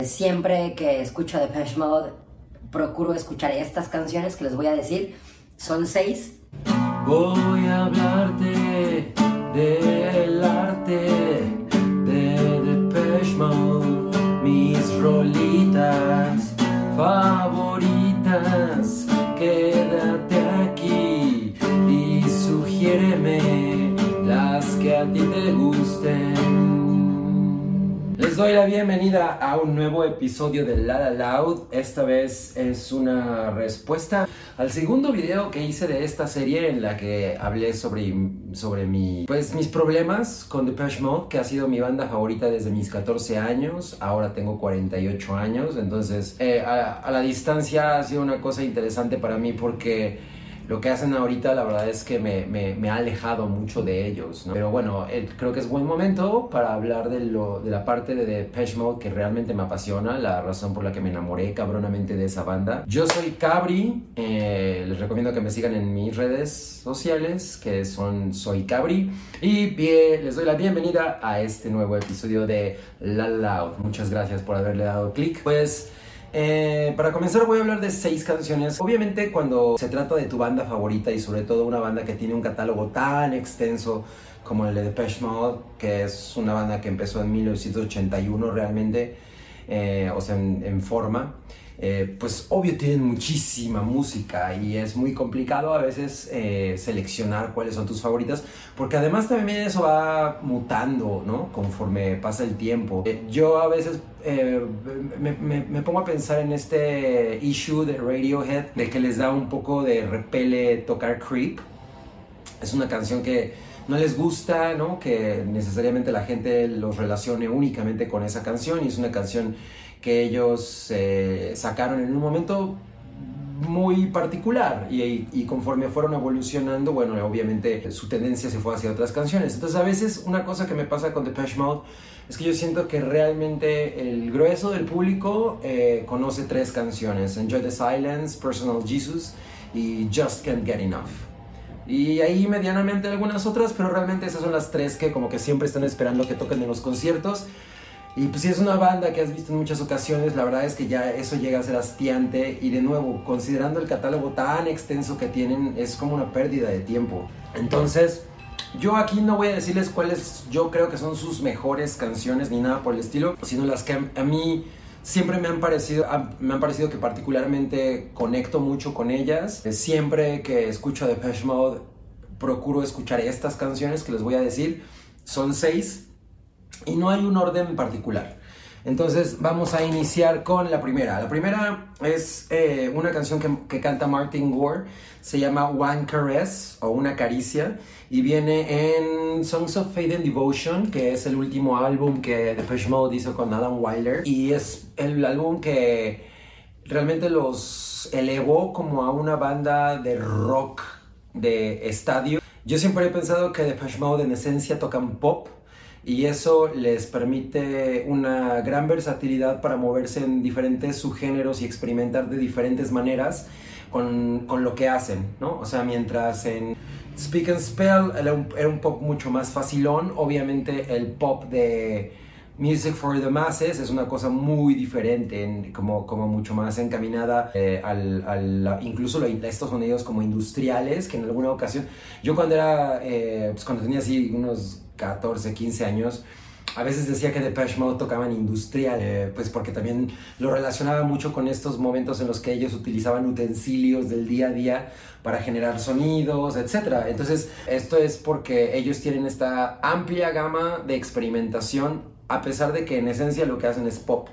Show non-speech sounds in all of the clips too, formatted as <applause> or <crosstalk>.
Siempre que escucho Depeche Mode, procuro escuchar estas canciones que les voy a decir. Son seis. Voy a hablarte del arte de Depeche Mode, mis rolitas favoritas. Quédate aquí y sugiéreme las que a ti te gusten. Les doy la bienvenida a un nuevo episodio de La La Loud. Esta vez es una respuesta al segundo video que hice de esta serie en la que hablé sobre, sobre mi, pues, mis problemas con Depeche Mode, que ha sido mi banda favorita desde mis 14 años. Ahora tengo 48 años, entonces eh, a la distancia ha sido una cosa interesante para mí porque lo que hacen ahorita la verdad es que me, ha alejado mucho de ellos, ¿no? Pero bueno, eh, creo que es buen momento para hablar de, lo, de la parte de Depeche Mode que realmente me apasiona, la razón por la que me enamoré cabronamente de esa banda. Yo soy Cabri, eh, les recomiendo que me sigan en mis redes sociales, que son Soy Cabri, y les doy la bienvenida a este nuevo episodio de La Loud. Muchas gracias por haberle dado clic. Pues... Eh, para comenzar voy a hablar de seis canciones. Obviamente cuando se trata de tu banda favorita y sobre todo una banda que tiene un catálogo tan extenso como el de Depeche Mode, que es una banda que empezó en 1981 realmente, eh, o sea, en forma. Eh, pues obvio tienen muchísima música y es muy complicado a veces eh, seleccionar cuáles son tus favoritas, porque además también eso va mutando, ¿no? Conforme pasa el tiempo. Eh, yo a veces me, me, pongo a pensar en este issue de Radiohead, de que les da un poco de repele tocar Creep. Es una canción que no les gusta, ¿no? Que necesariamente la gente los relacione únicamente con esa canción y es una canción que ellos eh, sacaron en un momento muy particular y, conforme fueron evolucionando, bueno, obviamente su tendencia se fue hacia otras canciones. Entonces a veces una cosa que me pasa con Depeche Mode es que yo siento que realmente el grueso del público eh, conoce tres canciones, Enjoy the Silence, Personal Jesus y Just Can't Get Enough. Y ahí medianamente algunas otras, pero realmente esas son las tres que como que siempre están esperando que toquen en los conciertos. Y pues si es una banda que has visto en muchas ocasiones, la verdad es que ya eso llega a ser hastiante y de nuevo, considerando el catálogo tan extenso que tienen, es como una pérdida de tiempo. Entonces, yo aquí no voy a decirles cuáles yo creo que son sus mejores canciones ni nada por el estilo, sino las que a mí siempre me han parecido, me han parecido que particularmente conecto mucho con ellas. Siempre que escucho Depeche Mode, procuro escuchar estas canciones que les voy a decir. Son seis y no hay un orden en particular. Entonces vamos a iniciar con la primera. La primera es eh, una canción que, canta Martin Gore, se llama One Caress o Una Caricia y viene en Songs of Faith and Devotion, que es el último álbum que Depeche Mode hizo con Adam Wyler y es el álbum que realmente los elevó como a una banda de rock de estadio. Yo siempre he pensado que Depeche Mode en esencia tocan pop y eso les permite una gran versatilidad para moverse en diferentes subgéneros y experimentar de diferentes maneras con, con lo que hacen, ¿no? O sea, mientras en Speak and Spell era un, era pop mucho más facilón, obviamente el pop de Music for the Masses es una cosa muy diferente, como, como mucho más encaminada eh, al, al, incluso estos sonidos como industriales, que en alguna ocasión, yo cuando era, eh, pues cuando tenía así unos 14, 15 años, a veces decía que Depeche Mode tocaban industrial, eh, pues porque también lo relacionaba mucho con estos momentos en los que ellos utilizaban utensilios del día a día para generar sonidos, etc. Entonces, esto es porque ellos tienen esta amplia gama de experimentación, a pesar de que en esencia lo que hacen es pop.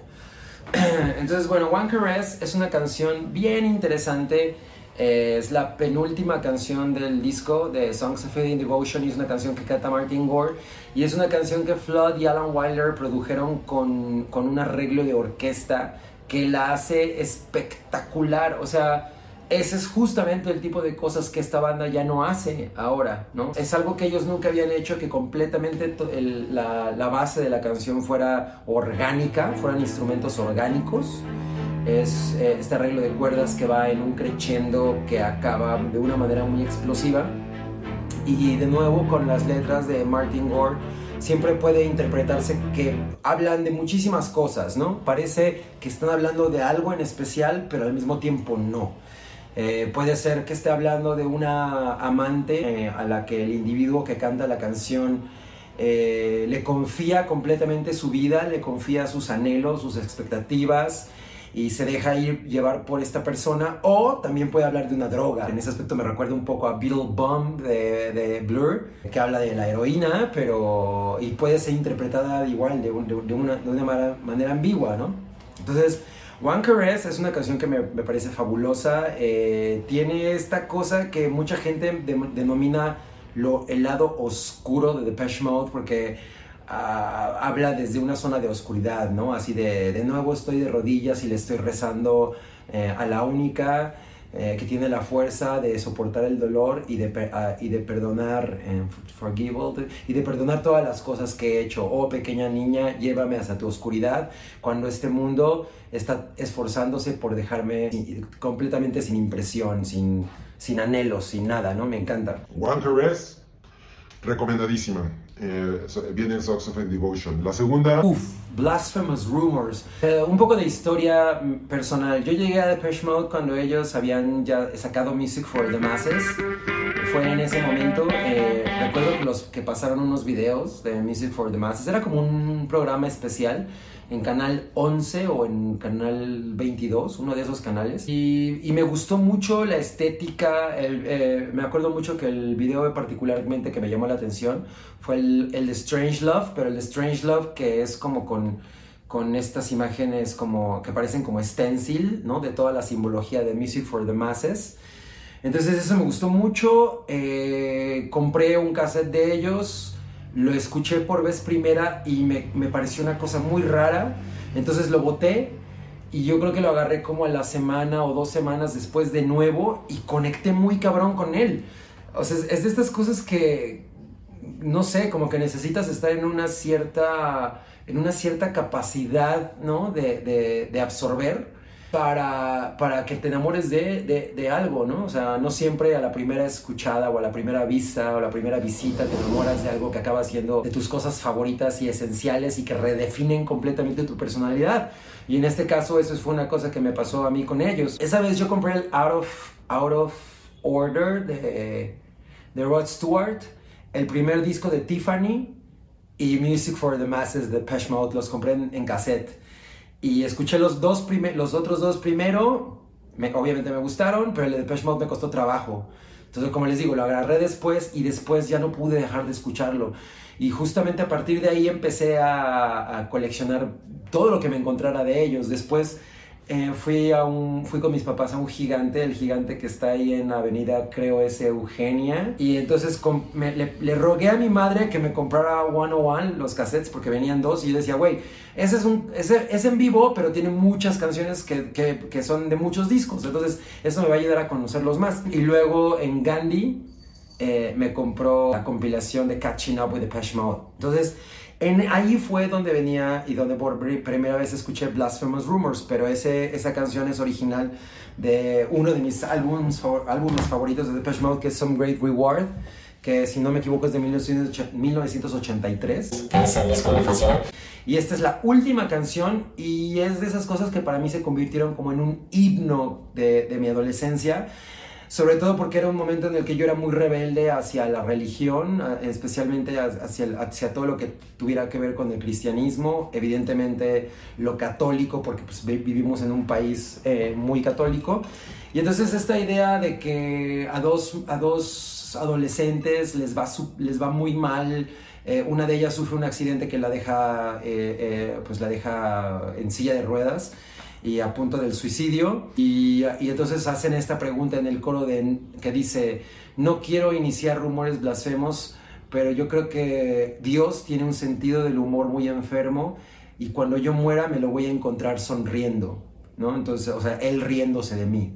<clears throat> Entonces, bueno, One Caress es una canción bien interesante es la penúltima canción del disco de Songs of Faith Devotion y es una canción que canta Martin Gore. Y es una canción que Flood y Alan Wilder produjeron con, con un arreglo de orquesta que la hace espectacular, o sea, ese es justamente el tipo de cosas que esta banda ya no hace ahora, ¿no? Es algo que ellos nunca habían hecho, que completamente la, la, base de la canción fuera orgánica, fueran instrumentos orgánicos es eh, este arreglo de cuerdas que va en un crescendo que acaba de una manera muy explosiva y de nuevo con las letras de Martin Gore siempre puede interpretarse que hablan de muchísimas cosas, ¿no? Parece que están hablando de algo en especial, pero al mismo tiempo no. Eh, puede ser que esté hablando de una amante eh, a la que el individuo que canta la canción eh, le confía completamente su vida, le confía sus anhelos, sus expectativas y se deja ir llevar por esta persona o también puede hablar de una droga. En ese aspecto me recuerda un poco a Beetle Bum de, de Blur, que habla de la heroína, pero y puede ser interpretada igual de, de, una, de una manera ambigua, ¿no? Entonces, One Caress es una canción que me, me parece fabulosa. Eh, tiene esta cosa que mucha gente denomina lo, el lado oscuro de Depeche Mode porque habla desde una zona de oscuridad, ¿no? Así de, de nuevo estoy de rodillas y le estoy rezando eh, a la única eh, que tiene la fuerza de soportar el dolor y de, ah, y de perdonar, eh, y de perdonar todas las cosas que he hecho. Oh, pequeña niña, llévame hacia tu oscuridad cuando este mundo está esforzándose por dejarme completamente sin impresión, sin, sin anhelos, sin nada, ¿no? Me encanta. Recomendadísima. Eh, viene Socks of Devotion. La segunda. Uf, Blasphemous Rumors. Eh, un poco de historia personal. Yo llegué a Depeche Mode cuando ellos habían ya sacado Music for the Masses. Fue en ese momento. Eh, recuerdo que, los, que pasaron unos videos de Music for the Masses. Era como un programa especial en canal 11 o en canal 22, uno de esos canales. Y, y me gustó mucho la estética, eh, me acuerdo mucho que el video particularmente que me llamó la atención fue el, el Strange Love, pero el Strange Love que es como con, con estas imágenes como que parecen como stencil, ¿no? De toda la simbología de Music for the Masses. Entonces eso me gustó mucho, eh, compré un cassette de ellos, lo escuché por vez primera y me, me, pareció una cosa muy rara. Entonces lo boté y yo creo que lo agarré como a la semana o dos semanas después de nuevo y conecté muy cabrón con él. O sea, es de estas cosas que, no sé, como que necesitas estar en una cierta, en una cierta capacidad, ¿no? De, de, de absorber para, para que te enamores de, de, algo, ¿no? O sea, no siempre a la primera escuchada o a la primera vista o la primera visita te enamoras de algo que acaba siendo de tus cosas favoritas y esenciales y que redefinen completamente tu personalidad. Y en este caso eso fue una cosa que me pasó a mí con ellos. Esa vez yo compré el Out of, Out of Order de, de Rod Stewart, el primer disco de Tiffany y Music for the Masses de Pesh Mode, los compré en, en cassette. Y escuché los, dos los otros dos primero, me, obviamente me gustaron, pero el de Depeche Mode me costó trabajo. Entonces, como les digo, lo agarré después y después ya no pude dejar de escucharlo. Y justamente a partir de ahí empecé a, a coleccionar todo lo que me encontrara de ellos. Después eh, fui, a un, fui con mis papás a un gigante, el gigante que está ahí en la avenida, creo es Eugenia. Y entonces le, rogué a mi madre que me comprara 101, los cassettes, porque venían dos. Y yo decía, güey, ese es, un, ese, es en vivo, pero tiene muchas canciones que, que, que, son de muchos discos. Entonces, eso me va a ayudar a conocerlos más. Y luego en Gandhi eh, me compró la compilación de Catching Up with the Mode. Entonces, en, ahí fue donde venía y donde por primera vez escuché Blasphemous Rumors, pero ese, esa canción es original de uno de mis álbumes, álbumes favoritos de Depeche Mode, que es Some Great Reward, que si no me equivoco es de 1983. Y esta es la última canción y es de esas cosas que para mí se convirtieron como en un himno de, de mi adolescencia sobre todo porque era un momento en el que yo era muy rebelde hacia la religión, especialmente hacia, todo lo que tuviera que ver con el cristianismo, evidentemente lo católico, porque pues, vivimos en un país eh, muy católico. Y entonces esta idea de que a dos, a dos adolescentes les va, les va muy mal, eh, una de ellas sufre un accidente que la deja, eh, pues la deja en silla de ruedas y a punto del suicidio. Y, y, entonces hacen esta pregunta en el coro de, que dice, no quiero iniciar rumores blasfemos, pero yo creo que Dios tiene un sentido del humor muy enfermo y cuando yo muera me lo voy a encontrar sonriendo. ¿no? Entonces, o sea, él riéndose de mí.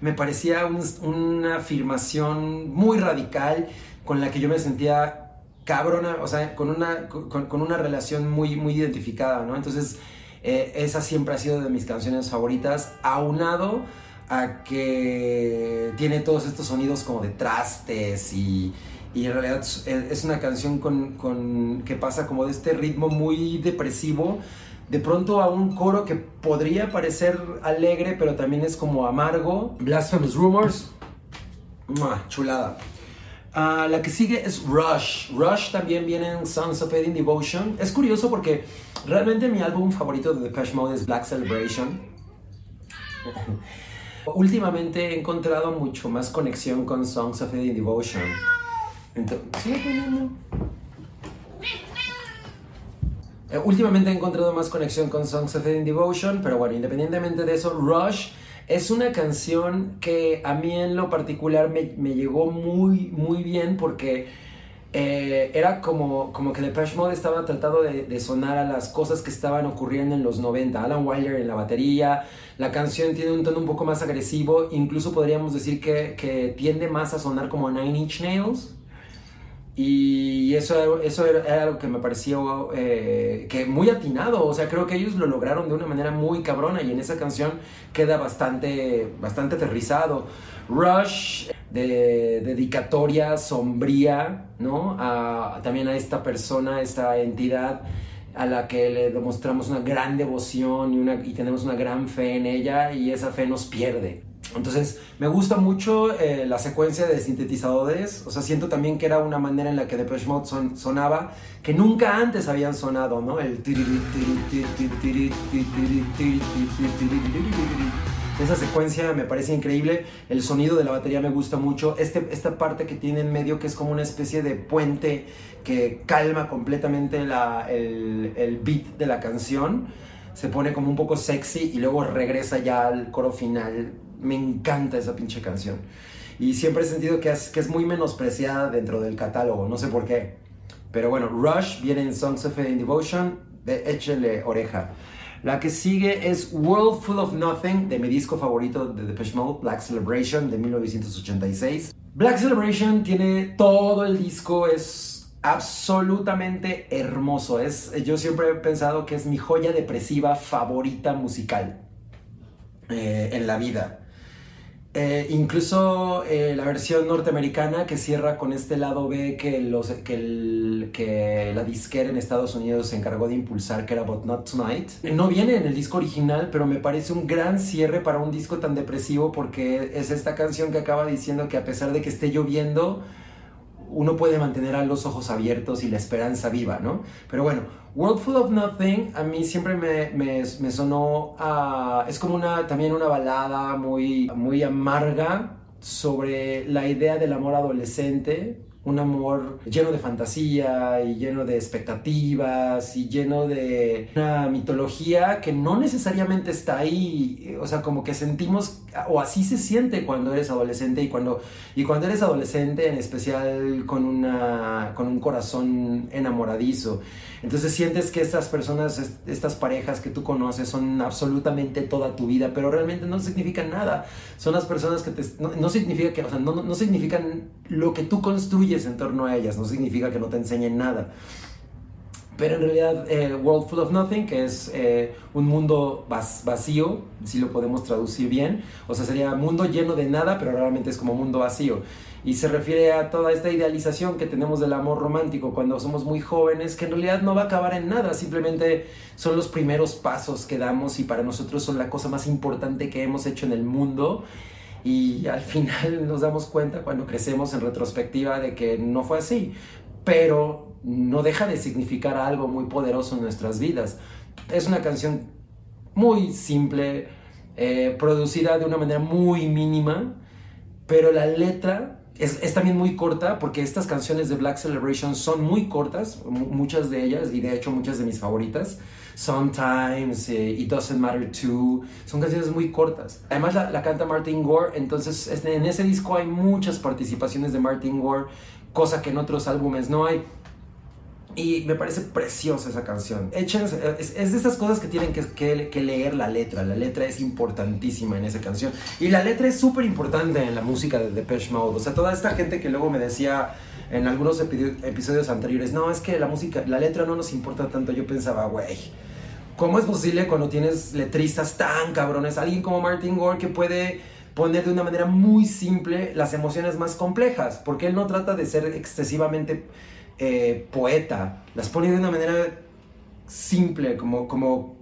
Me parecía un, una afirmación muy radical con la que yo me sentía cabrona, o sea, con una, con una relación muy, muy identificada, ¿no? Entonces, eh, esa siempre ha sido de mis canciones favoritas, aunado a que tiene todos estos sonidos como de trastes y, y en realidad es- una canción con, con- que pasa como de este ritmo muy depresivo, de pronto a un coro que podría parecer alegre, pero también es como amargo. Blasphemous Rumors, ¡mua! chulada. Ah, la que sigue es Rush. Rush también viene en Sons of Fading Devotion. Es curioso porque realmente mi álbum favorito de Depeche Mode es Black Celebration. <laughs> Últimamente he encontrado mucho más conexión con Songs of Fading Devotion. Eh, últimamente he encontrado más conexión con Songs of Fading Devotion, pero bueno, independientemente de eso, Rush es una canción que a mí en lo particular me, me llegó muy, muy bien porque eh, era como, como que Depeche Mode estaba tratando de, sonar a las cosas que estaban ocurriendo en los 90. Alan Wilder en la batería, la canción tiene un tono un poco más agresivo, incluso podríamos decir que, que tiende más a sonar como Nine Inch Nails. Y eso, eso era, algo que me pareció eh, que muy atinado, o sea, creo que ellos lo lograron de una manera muy cabrona y en esa canción queda bastante, bastante aterrizado. Rush, de dedicatoria sombría, ¿no? A- también a esta persona, esta entidad a la que le demostramos una gran devoción y, una, y tenemos una gran fe en ella y esa fe nos pierde. Entonces, me gusta mucho eh, la secuencia de sintetizadores. O sea, siento también que era una manera en la que Depeche Mode son- sonaba que nunca antes habían sonado, ¿no? El esa secuencia me parece increíble. El sonido de la batería me gusta mucho. Este, esta parte que tiene en medio, que es como una especie de puente que calma completamente la- el, el beat de la canción, se pone como un poco sexy y luego regresa ya al coro final. Me encanta esa pinche canción. Y siempre he sentido que es, muy menospreciada dentro del catálogo, no sé por qué. Pero bueno, Rush viene en Songs of Fading Devotion, de échenle oreja. La que sigue es World Full of Nothing, de mi disco favorito de Depeche Mode, Black Celebration, de 1986. Black Celebration tiene todo el disco, es absolutamente hermoso. Es, yo siempre he pensado que es mi joya depresiva favorita musical eh, en la vida. Eh, incluso eh, la versión norteamericana que cierra con este lado B que, los, que, el- que la disquera en Estados Unidos se encargó de impulsar, que era But Not Tonight. No viene en el disco original, pero me parece un gran cierre para un disco tan depresivo porque es esta canción que acaba diciendo que a pesar de que esté lloviendo, uno puede mantener a los ojos abiertos y la esperanza viva, ¿no? Pero bueno, World Full of Nothing a mí siempre me, sonó a... Es como una, también una balada muy, muy amarga sobre la idea del amor adolescente, un amor lleno de fantasía y lleno de expectativas y lleno de una mitología que no necesariamente está ahí, o sea, como que sentimos, o así se siente cuando eres adolescente y cuando, y cuando eres adolescente en especial con, una, con un corazón enamoradizo. Entonces sientes que estas personas, est- estas parejas que tú conoces son absolutamente toda tu vida, pero realmente no significan nada. Son las personas que te... No, significa que, o sea, no- no significan lo que tú construyes en torno a ellas, no significa que no te enseñen nada. Pero en realidad, eh, World Full of Nothing, que es eh, un mundo vacío, si lo podemos traducir bien, o sea, sería mundo lleno de nada, pero realmente es como mundo vacío. Y se refiere a toda esta idealización que tenemos del amor romántico cuando somos muy jóvenes, que en realidad no va a acabar en nada, simplemente son los primeros pasos que damos y para nosotros son la cosa más importante que hemos hecho en el mundo. Y al <laughs> final nos damos cuenta cuando crecemos en retrospectiva de que no fue así, pero no deja de significar algo muy poderoso en nuestras vidas. Es una canción muy simple, eh, producida de una manera muy mínima, pero la letra es, es también muy corta porque estas canciones de Black Celebration son muy cortas, mu- muchas de ellas, y de hecho muchas de mis favoritas. Sometimes, eh, It Doesn't Matter Too, son canciones muy cortas. Además la, la canta Martin Gore, entonces es- en ese disco hay muchas participaciones de Martin Gore, cosa que en otros álbumes no hay. Y me parece preciosa esa canción. Échense- es, es de esas cosas que tienen que, que- leer la letra. La letra es importantísima en esa canción. Y la letra es súper importante en la música de Depeche Mode. O sea, toda esta gente que luego me decía en algunos epi- episodios anteriores, no, es que la música, la letra no nos importa tanto. Yo pensaba, güey, ¿cómo es posible cuando tienes letristas tan cabrones? Alguien como Martin Gore que puede pone de una manera muy simple las emociones más complejas, porque él no trata de ser excesivamente eh, poeta, las pone de una manera simple, como, como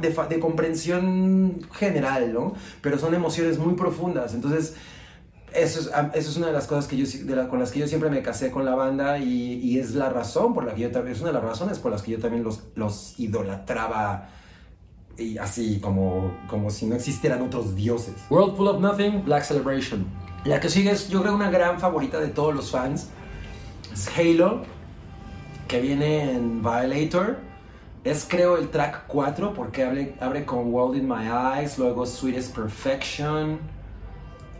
de, de, comprensión general, ¿no? Pero son emociones muy profundas, entonces eso es, eso es una de las cosas que yo, con las que yo siempre me casé con la banda y, y, es la razón por la que yo es una de las razones por las que yo también los, los idolatraba y así como, como si no existieran otros dioses. World Full of Nothing, Black Celebration. La que sigue es yo creo una gran favorita de todos los fans. Es Halo, que viene en Violator. Es creo el track 4 porque abre, abre con World in My Eyes, luego Sweetest Perfection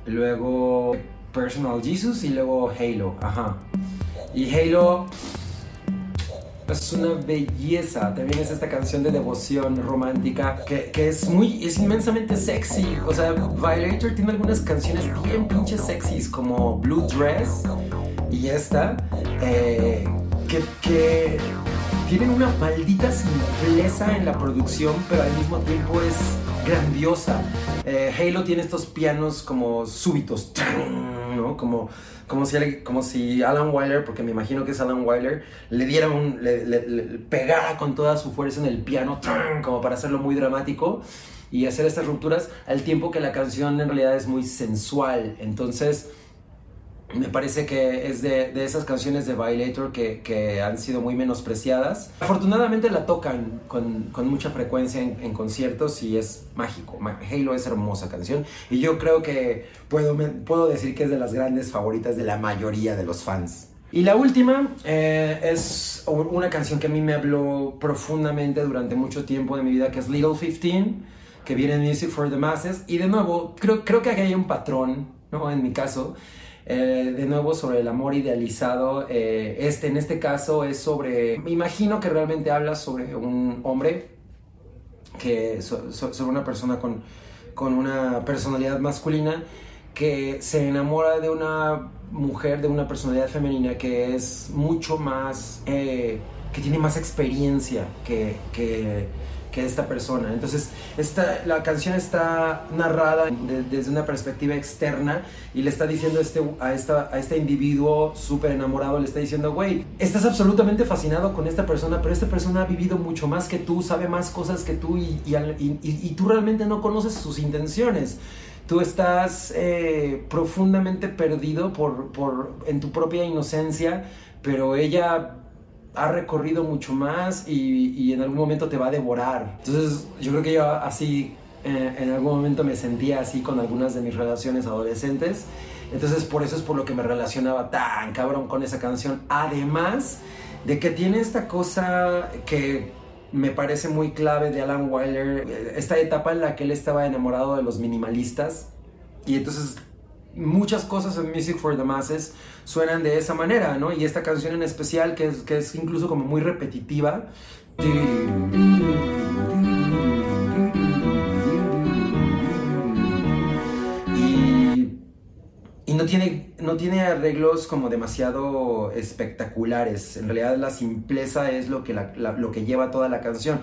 luego Personal Jesus y luego Halo, ajá. Y Halo es una belleza, también es esta canción de devoción romántica que, que, es muy, es inmensamente sexy. O sea, Violator tiene algunas canciones bien pinches sexys como Blue Dress y esta, eh, que, que tienen una maldita simpleza en la producción, pero al mismo tiempo es grandiosa. Eh, Halo tiene estos pianos como súbitos, Como, como, si, como si Alan Wyler, porque me imagino que es Alan Wyler, le diera un, le, pegara con toda su fuerza en el piano, como para hacerlo muy dramático y hacer estas rupturas al tiempo que la canción en realidad es muy sensual. Entonces, me parece que es de, de esas canciones de Violator que, que, han sido muy menospreciadas. Afortunadamente la tocan con, con mucha frecuencia en, en, conciertos y es mágico. Halo es hermosa canción y yo creo que puedo, puedo decir que es de las grandes favoritas de la mayoría de los fans. Y la última eh, es una canción que a mí me habló profundamente durante mucho tiempo de mi vida, que es Little 15, que viene en Music for the Masses. Y de nuevo, creo, creo que aquí hay un patrón, ¿no? En mi caso, eh, de nuevo sobre el amor idealizado. Eh, este, en este caso es sobre, me imagino que realmente habla sobre un hombre, que, sobre una persona con, con una personalidad masculina que se enamora de una mujer, de una personalidad femenina que es mucho más, eh, que tiene más experiencia que, que que esta persona. Entonces, esta, la canción está narrada desde una perspectiva externa y le está diciendo este, a, esta, a este individuo súper enamorado, le está diciendo, güey, estás absolutamente fascinado con esta persona, pero esta persona ha vivido mucho más que tú, sabe más cosas que tú y, y, tú realmente no conoces sus intenciones tú estás eh, profundamente perdido por, por, en tu propia inocencia, pero ella ha recorrido mucho más y, y, en algún momento te va a devorar. Entonces yo creo que yo así eh, en algún momento me sentía así con algunas de mis relaciones adolescentes. Entonces por eso es por lo que me relacionaba tan cabrón con esa canción. Además de que tiene esta cosa que me parece muy clave de Alan Wyler, esta etapa en la que él estaba enamorado de los minimalistas. Y entonces muchas cosas en Music for the Masses suenan de esa manera, ¿no? Y esta canción en especial, que es, que es incluso como muy repetitiva. Y, no, tiene, no tiene arreglos como demasiado espectaculares. En realidad la simpleza es lo que, lo que lleva toda la canción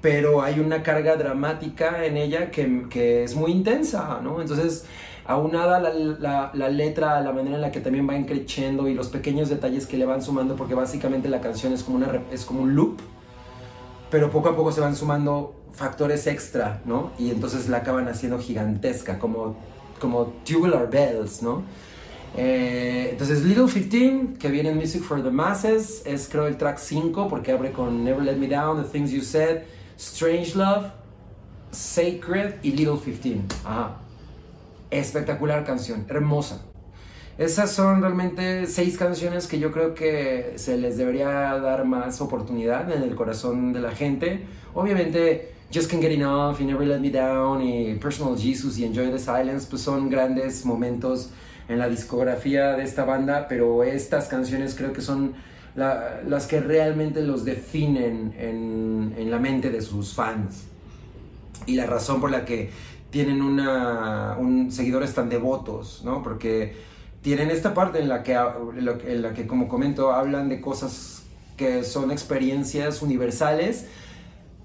pero hay una carga dramática en ella que, que es muy intensa, ¿no? Entonces, aunada la, la, letra, la manera en la que también va creciendo y los pequeños detalles que le van sumando, porque básicamente la canción es como, una, es como un loop, pero poco a poco se van sumando factores extra, ¿no? Y entonces la acaban haciendo gigantesca, como, como Tubular Bells, ¿no? Eh, entonces Little 15, que viene en Music for the Masses, es creo el track 5 porque abre con Never Let Me Down, The Things You Said, Strange Love, Sacred y Little 15. Ajá. Espectacular canción, hermosa. Esas son realmente seis canciones que yo creo que se les debería dar más oportunidad en el corazón de la gente. Obviamente, Just Can't Get Enough y Never Let Me Down y Personal Jesus y Enjoy the Silence pues son grandes momentos en la discografía de esta banda, pero estas canciones creo que son las que realmente los definen en, en la mente de sus fans. Y la razón por la que tienen una, un, seguidores tan devotos, ¿no? Porque tienen esta parte en la, que, en la que, como comento, hablan de cosas que son experiencias universales,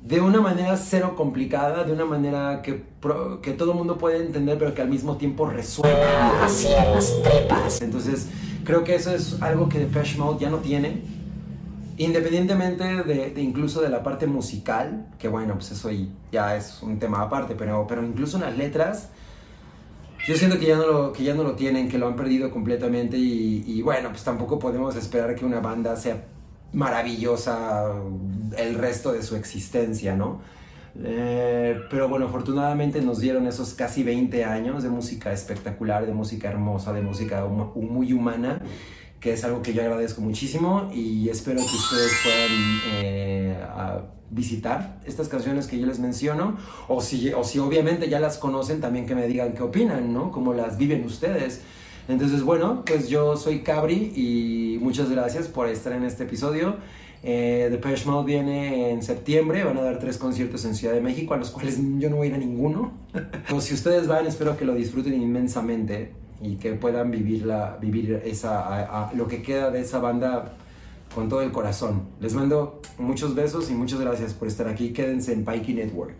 de una manera cero complicada, de una manera que, que todo el mundo puede entender, pero que al mismo tiempo resuena en las tripas. Entonces, creo que eso es algo que Depeche Mode ya no tiene. Independientemente de, de incluso de la parte musical, que bueno, pues eso ya es un tema aparte, pero, pero incluso las letras, yo siento que ya no lo, que ya no lo tienen, que lo han perdido completamente y, y bueno, pues tampoco podemos esperar que una banda sea maravillosa el resto de su existencia, ¿no? Eh, pero bueno, afortunadamente nos dieron esos casi 20 años de música espectacular, de música hermosa, de música muy humana, que es algo que yo agradezco muchísimo y espero que ustedes puedan eh, visitar estas canciones que yo les menciono, o si, o si obviamente ya las conocen, también que me digan qué opinan, ¿no? Cómo las viven ustedes. Entonces, bueno, pues yo soy Cabri y muchas gracias por estar en este episodio. Eh, Depeche Mode viene en septiembre, van a dar tres conciertos en Ciudad de México, a los cuales yo no voy a ir a ninguno. <laughs> Pero si ustedes van, espero que lo disfruten inmensamente y que puedan vivir, la, vivir esa, a- lo que queda de esa banda con todo el corazón. Les mando muchos besos y muchas gracias por estar aquí. Quédense en Pikey Network.